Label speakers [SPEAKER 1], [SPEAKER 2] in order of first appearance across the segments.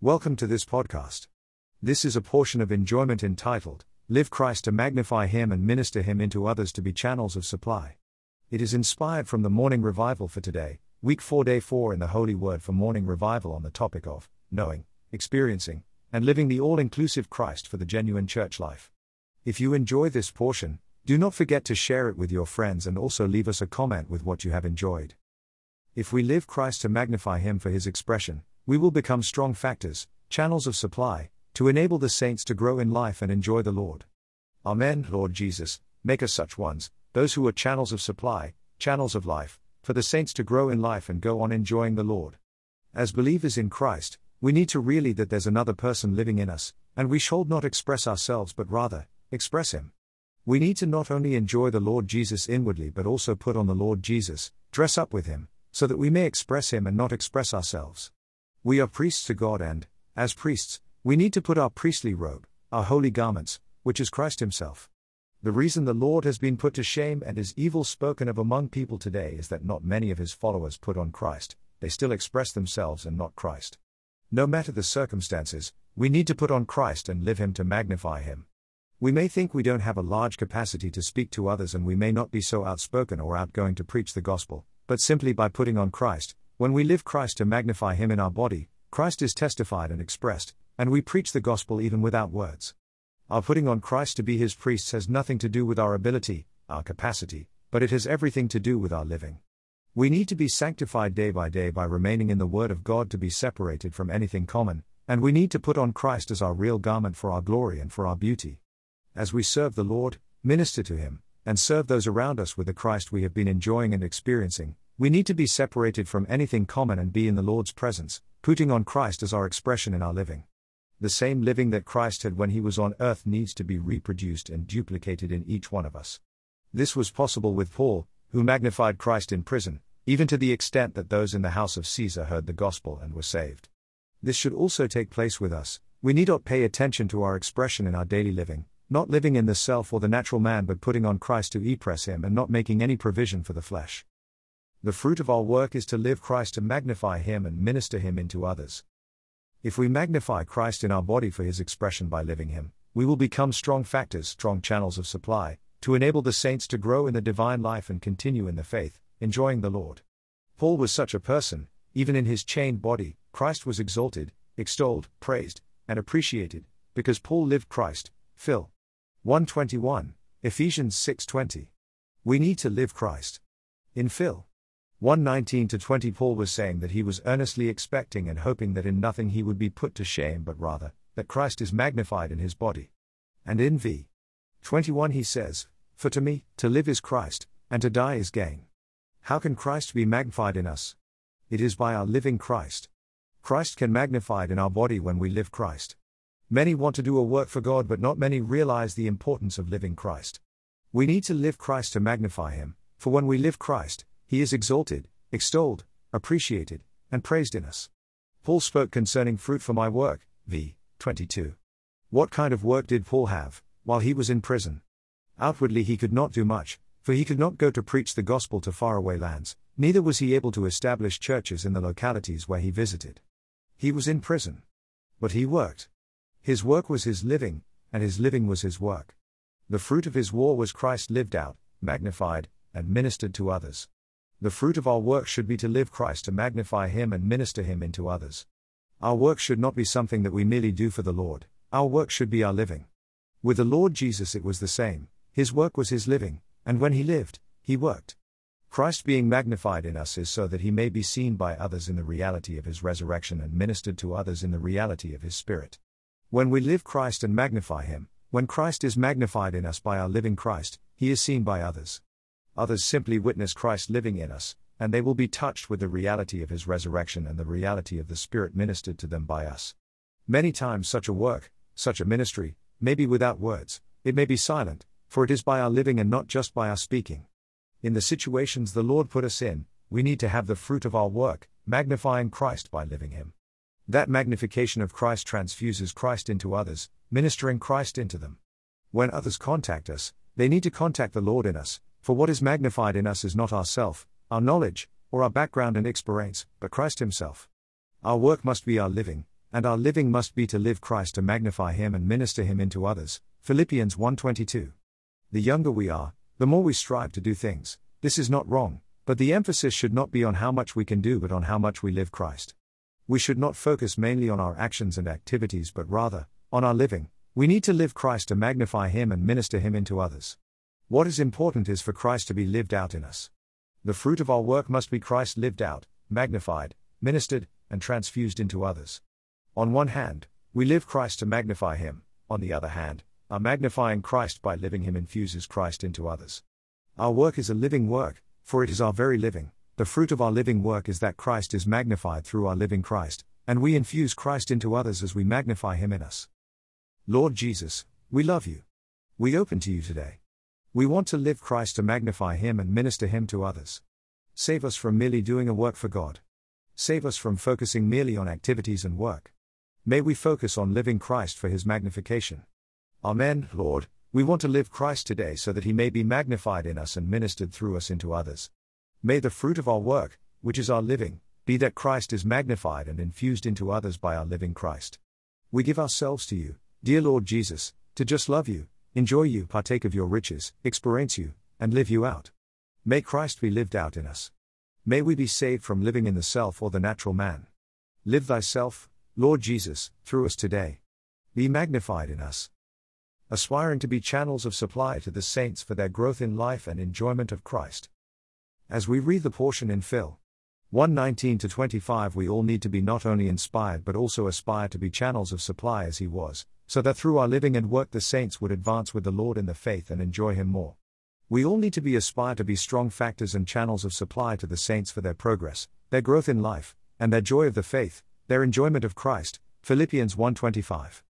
[SPEAKER 1] Welcome to this podcast. This is a portion of enjoyment entitled, Live Christ to Magnify Him and Minister Him into Others to be Channels of Supply. It is inspired from the morning revival for today, week 4, day 4 in the Holy Word for morning revival on the topic of knowing, experiencing, and living the all inclusive Christ for the genuine church life. If you enjoy this portion, do not forget to share it with your friends and also leave us a comment with what you have enjoyed. If we live Christ to magnify Him for His expression, we will become strong factors, channels of supply, to enable the saints to grow in life and enjoy the Lord. Amen, Lord Jesus, make us such ones, those who are channels of supply, channels of life, for the saints to grow in life and go on enjoying the Lord. As believers in Christ, we need to really that there's another person living in us, and we should not express ourselves but rather, express Him. We need to not only enjoy the Lord Jesus inwardly but also put on the Lord Jesus, dress up with Him, so that we may express Him and not express ourselves. We are priests to God, and, as priests, we need to put our priestly robe, our holy garments, which is Christ Himself. The reason the Lord has been put to shame and is evil spoken of among people today is that not many of His followers put on Christ, they still express themselves and not Christ. No matter the circumstances, we need to put on Christ and live Him to magnify Him. We may think we don't have a large capacity to speak to others and we may not be so outspoken or outgoing to preach the gospel, but simply by putting on Christ, when we live Christ to magnify Him in our body, Christ is testified and expressed, and we preach the gospel even without words. Our putting on Christ to be His priests has nothing to do with our ability, our capacity, but it has everything to do with our living. We need to be sanctified day by day by remaining in the Word of God to be separated from anything common, and we need to put on Christ as our real garment for our glory and for our beauty. As we serve the Lord, minister to Him, and serve those around us with the Christ we have been enjoying and experiencing, we need to be separated from anything common and be in the Lord's presence, putting on Christ as our expression in our living. The same living that Christ had when he was on earth needs to be reproduced and duplicated in each one of us. This was possible with Paul, who magnified Christ in prison, even to the extent that those in the house of Caesar heard the gospel and were saved. This should also take place with us. We need not pay attention to our expression in our daily living, not living in the self or the natural man but putting on Christ to impress him and not making any provision for the flesh. The fruit of our work is to live Christ to magnify Him and minister Him into others. If we magnify Christ in our body for His expression by living Him, we will become strong factors, strong channels of supply, to enable the saints to grow in the divine life and continue in the faith, enjoying the Lord. Paul was such a person, even in his chained body, Christ was exalted, extolled, praised, and appreciated, because Paul lived Christ. Phil. 121, Ephesians 6:20. We need to live Christ. In Phil. 119 to 20 Paul was saying that he was earnestly expecting and hoping that in nothing he would be put to shame but rather that Christ is magnified in his body. And in v 21 he says, For to me, to live is Christ, and to die is gain. How can Christ be magnified in us? It is by our living Christ. Christ can magnified in our body when we live Christ. Many want to do a work for God, but not many realize the importance of living Christ. We need to live Christ to magnify Him, for when we live Christ, he is exalted, extolled, appreciated, and praised in us. Paul spoke concerning fruit for my work, v. 22. What kind of work did Paul have, while he was in prison? Outwardly he could not do much, for he could not go to preach the gospel to faraway lands, neither was he able to establish churches in the localities where he visited. He was in prison. But he worked. His work was his living, and his living was his work. The fruit of his war was Christ lived out, magnified, and ministered to others. The fruit of our work should be to live Christ to magnify Him and minister Him into others. Our work should not be something that we merely do for the Lord, our work should be our living. With the Lord Jesus it was the same, His work was His living, and when He lived, He worked. Christ being magnified in us is so that He may be seen by others in the reality of His resurrection and ministered to others in the reality of His Spirit. When we live Christ and magnify Him, when Christ is magnified in us by our living Christ, He is seen by others others simply witness Christ living in us, and they will be touched with the reality of his resurrection and the reality of the Spirit ministered to them by us. Many times, such a work, such a ministry, may be without words, it may be silent, for it is by our living and not just by our speaking. In the situations the Lord put us in, we need to have the fruit of our work, magnifying Christ by living Him. That magnification of Christ transfuses Christ into others, ministering Christ into them. When others contact us, they need to contact the Lord in us, for what is magnified in us is not ourself, our knowledge, or our background and experience, but Christ Himself. Our work must be our living, and our living must be to live Christ to magnify him and minister him into others. Philippians 1:22. The younger we are, the more we strive to do things. This is not wrong, but the emphasis should not be on how much we can do but on how much we live Christ. We should not focus mainly on our actions and activities but rather on our living. We need to live Christ to magnify him and minister him into others. What is important is for Christ to be lived out in us. The fruit of our work must be Christ lived out, magnified, ministered, and transfused into others. On one hand, we live Christ to magnify him, on the other hand, our magnifying Christ by living him infuses Christ into others. Our work is a living work, for it is our very living. The fruit of our living work is that Christ is magnified through our living Christ, and we infuse Christ into others as we magnify him in us. Lord Jesus, we love you. We open to you today. We want to live Christ to magnify him and minister him to others. Save us from merely doing a work for God. Save us from focusing merely on activities and work. May we focus on living Christ for his magnification. Amen, Lord. We want to live Christ today so that he may be magnified in us and ministered through us into others. May the fruit of our work, which is our living, be that Christ is magnified and infused into others by our living Christ. We give ourselves to you, dear Lord Jesus, to just love you, enjoy you, partake of your riches, experience you, and live you out. May Christ be lived out in us. May we be saved from living in the self or the natural man. Live thyself, Lord Jesus, through us today. Be magnified in us. Aspiring to be channels of supply to the saints for their growth in life and enjoyment of Christ. As we read the portion in Phil 119 to 25, we all need to be not only inspired but also aspire to be channels of supply as he was, so that through our living and work the saints would advance with the Lord in the faith and enjoy him more. We all need to be aspire to be strong factors and channels of supply to the saints for their progress, their growth in life, and their joy of the faith, their enjoyment of Christ. Philippians 1:25.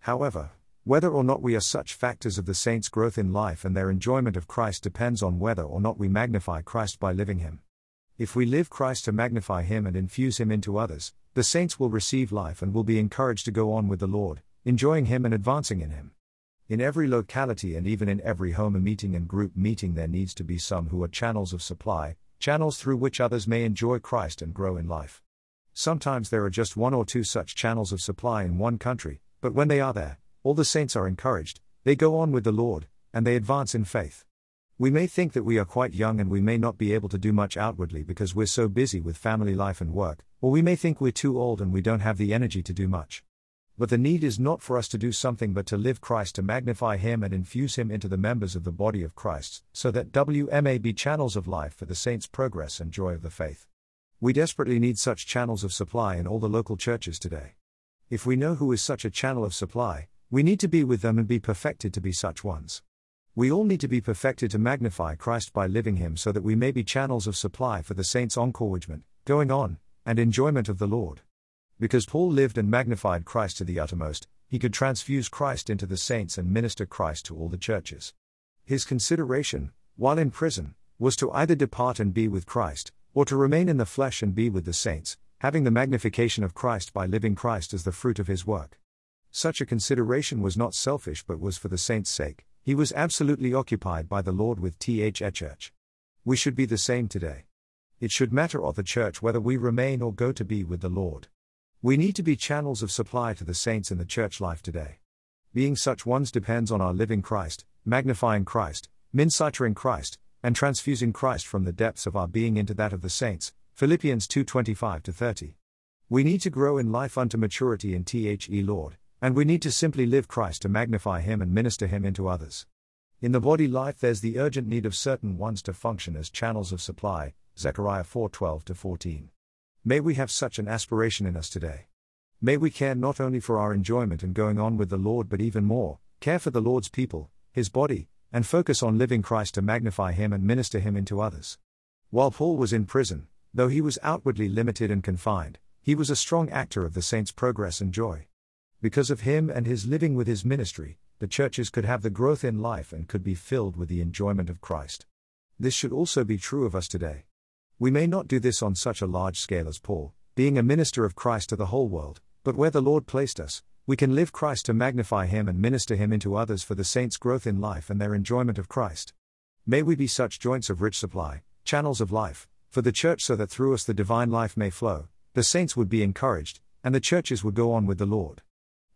[SPEAKER 1] However, whether or not we are such factors of the saints' growth in life and their enjoyment of Christ depends on whether or not we magnify Christ by living him. If we live Christ to magnify him and infuse him into others, the saints will receive life and will be encouraged to go on with the Lord, enjoying him and advancing in him. In every locality and even in every home a meeting and group meeting, there needs to be some who are channels of supply, channels through which others may enjoy Christ and grow in life. Sometimes there are just one or two such channels of supply in one country, but when they are there, all the saints are encouraged, they go on with the Lord, and they advance in faith. We may think that we are quite young and we may not be able to do much outwardly because we're so busy with family life and work, or we may think we're too old and we don't have the energy to do much. But the need is not for us to do something but to live Christ to magnify Him and infuse Him into the members of the body of Christ, so that WMA be channels of life for the saints' progress and joy of the faith. We desperately need such channels of supply in all the local churches today. If we know who is such a channel of supply, we need to be with them and be perfected to be such ones. We all need to be perfected to magnify Christ by living Him so that we may be channels of supply for the saints' encouragement, going on, and enjoyment of the Lord. Because Paul lived and magnified Christ to the uttermost, he could transfuse Christ into the saints and minister Christ to all the churches. His consideration, while in prison, was to either depart and be with Christ, or to remain in the flesh and be with the saints, having the magnification of Christ by living Christ as the fruit of his work. Such a consideration was not selfish but was for the saints' sake, he was absolutely occupied by the Lord with TH church. We should be the same today. It should matter of the church whether we remain or go to be with the Lord. We need to be channels of supply to the saints in the church life today. Being such ones depends on our living Christ, magnifying Christ, mincitering Christ, and transfusing Christ from the depths of our being into that of the saints. Philippians 2:25 30. We need to grow in life unto maturity in The Lord, and we need to simply live Christ to magnify him and minister him into others. In the body life there's the urgent need of certain ones to function as channels of supply. Zechariah 4:12 14. May we have such an aspiration in us today. May we care not only for our enjoyment and going on with the Lord, but even more, care for the Lord's people, His body, and focus on living Christ to magnify Him and minister Him into others. While Paul was in prison, though he was outwardly limited and confined, he was a strong actor of the saints' progress and joy. Because of him and his living with his ministry, the churches could have the growth in life and could be filled with the enjoyment of Christ. This should also be true of us today. We may not do this on such a large scale as Paul, being a minister of Christ to the whole world, but where the Lord placed us, we can live Christ to magnify Him and minister Him into others for the saints' growth in life and their enjoyment of Christ. May we be such joints of rich supply, channels of life, for the church so that through us the divine life may flow, the saints would be encouraged, and the churches would go on with the Lord.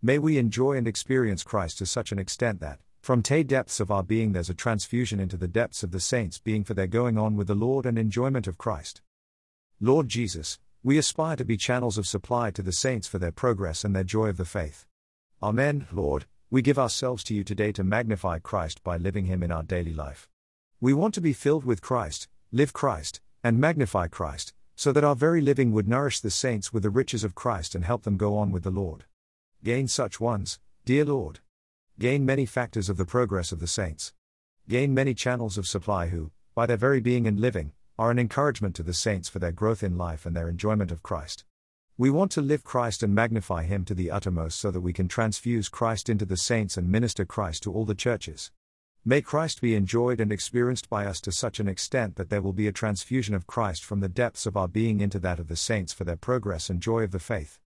[SPEAKER 1] May we enjoy and experience Christ to such an extent that, from te depths of our being, there's a transfusion into the depths of the saints' being for their going on with the Lord and enjoyment of Christ. Lord Jesus, we aspire to be channels of supply to the saints for their progress and their joy of the faith. Amen, Lord, we give ourselves to you today to magnify Christ by living Him in our daily life. We want to be filled with Christ, live Christ, and magnify Christ, so that our very living would nourish the saints with the riches of Christ and help them go on with the Lord. Gain such ones, dear Lord. Gain many factors of the progress of the saints. Gain many channels of supply who, by their very being and living, are an encouragement to the saints for their growth in life and their enjoyment of Christ. We want to live Christ and magnify Him to the uttermost so that we can transfuse Christ into the saints and minister Christ to all the churches. May Christ be enjoyed and experienced by us to such an extent that there will be a transfusion of Christ from the depths of our being into that of the saints for their progress and joy of the faith.